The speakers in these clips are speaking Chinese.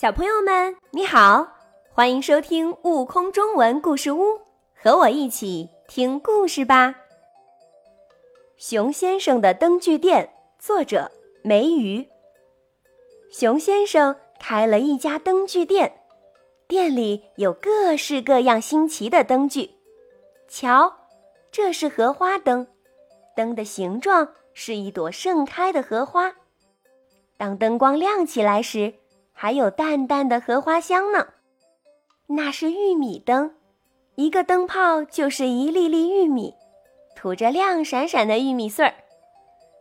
小朋友们，你好，欢迎收听《悟空中文故事屋》，和我一起听故事吧。熊先生的灯具店，作者梅鱼。熊先生开了一家灯具店，店里有各式各样新奇的灯具。瞧，这是荷花灯，灯的形状是一朵盛开的荷花。当灯光亮起来时，还有淡淡的荷花香呢。那是玉米灯，一个灯泡就是一粒粒玉米，吐着亮闪闪的玉米穗儿。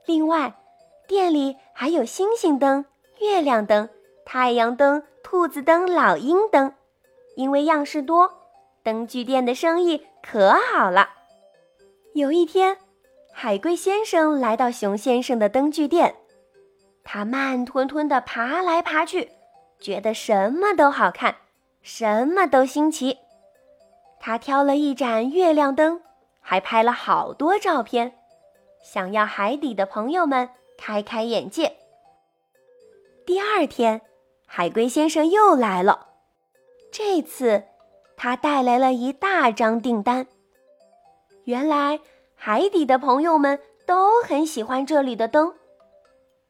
另外，店里还有星星灯、月亮灯、太阳灯、兔子灯、老鹰灯。因为样式多，灯具店的生意可好了。有一天，海龟先生来到熊先生的灯具店。他慢吞吞地爬来爬去，觉得什么都好看，什么都新奇。他挑了一盏月亮灯，还拍了好多照片，想要海底的朋友们开开眼界。第二天，海龟先生又来了，这次他带来了一大张订单。原来，海底的朋友们都很喜欢这里的灯。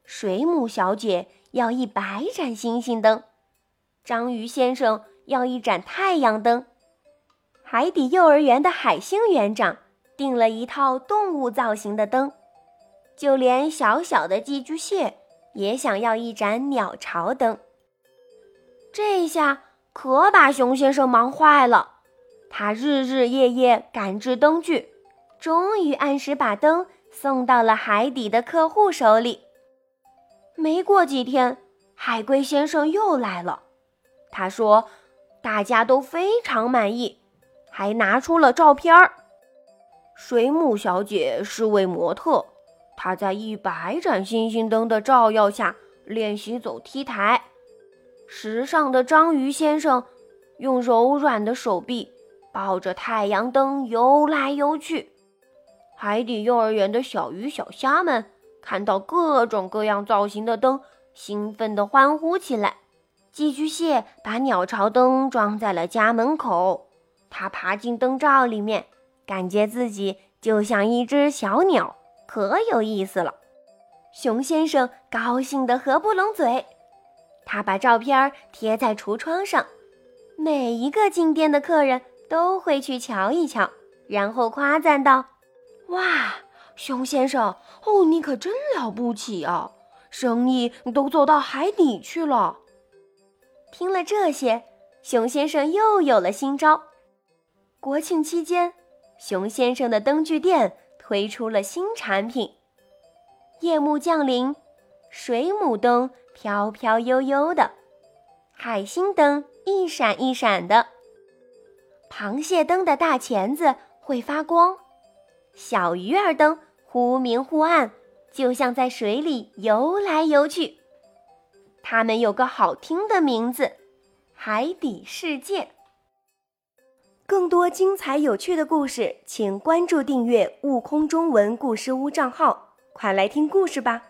水母小姐要一百盏星星灯，章鱼先生要一盏太阳灯，海底幼儿园的海星园长订了一套动物造型的灯，就连小小的寄居蟹也想要一盏鸟巢灯。这下可把熊先生忙坏了，他日日夜夜赶制灯具，终于按时把灯送到了海底的客户手里。没过几天，海龟先生又来了。他说：“大家都非常满意，还拿出了照片儿。水母小姐是位模特，她在一百盏星星灯的照耀下练习走 T 台。时尚的章鱼先生用柔软的手臂抱着太阳灯游来游去。海底幼儿园的小鱼小虾们。”看到各种各样造型的灯，兴奋地欢呼起来。寄居蟹把鸟巢灯装在了家门口，它爬进灯罩里面，感觉自己就像一只小鸟，可有意思了。熊先生高兴得合不拢嘴，他把照片贴在橱窗上，每一个进店的客人都会去瞧一瞧，然后夸赞道：“哇！”熊先生，哦，你可真了不起啊！生意都做到海底去了。听了这些，熊先生又有了新招。国庆期间，熊先生的灯具店推出了新产品：夜幕降临，水母灯飘飘悠悠的，海星灯一闪一闪的，螃蟹灯的大钳子会发光，小鱼儿灯。忽明忽暗，就像在水里游来游去。它们有个好听的名字——海底世界。更多精彩有趣的故事，请关注订阅“悟空中文故事屋”账号，快来听故事吧！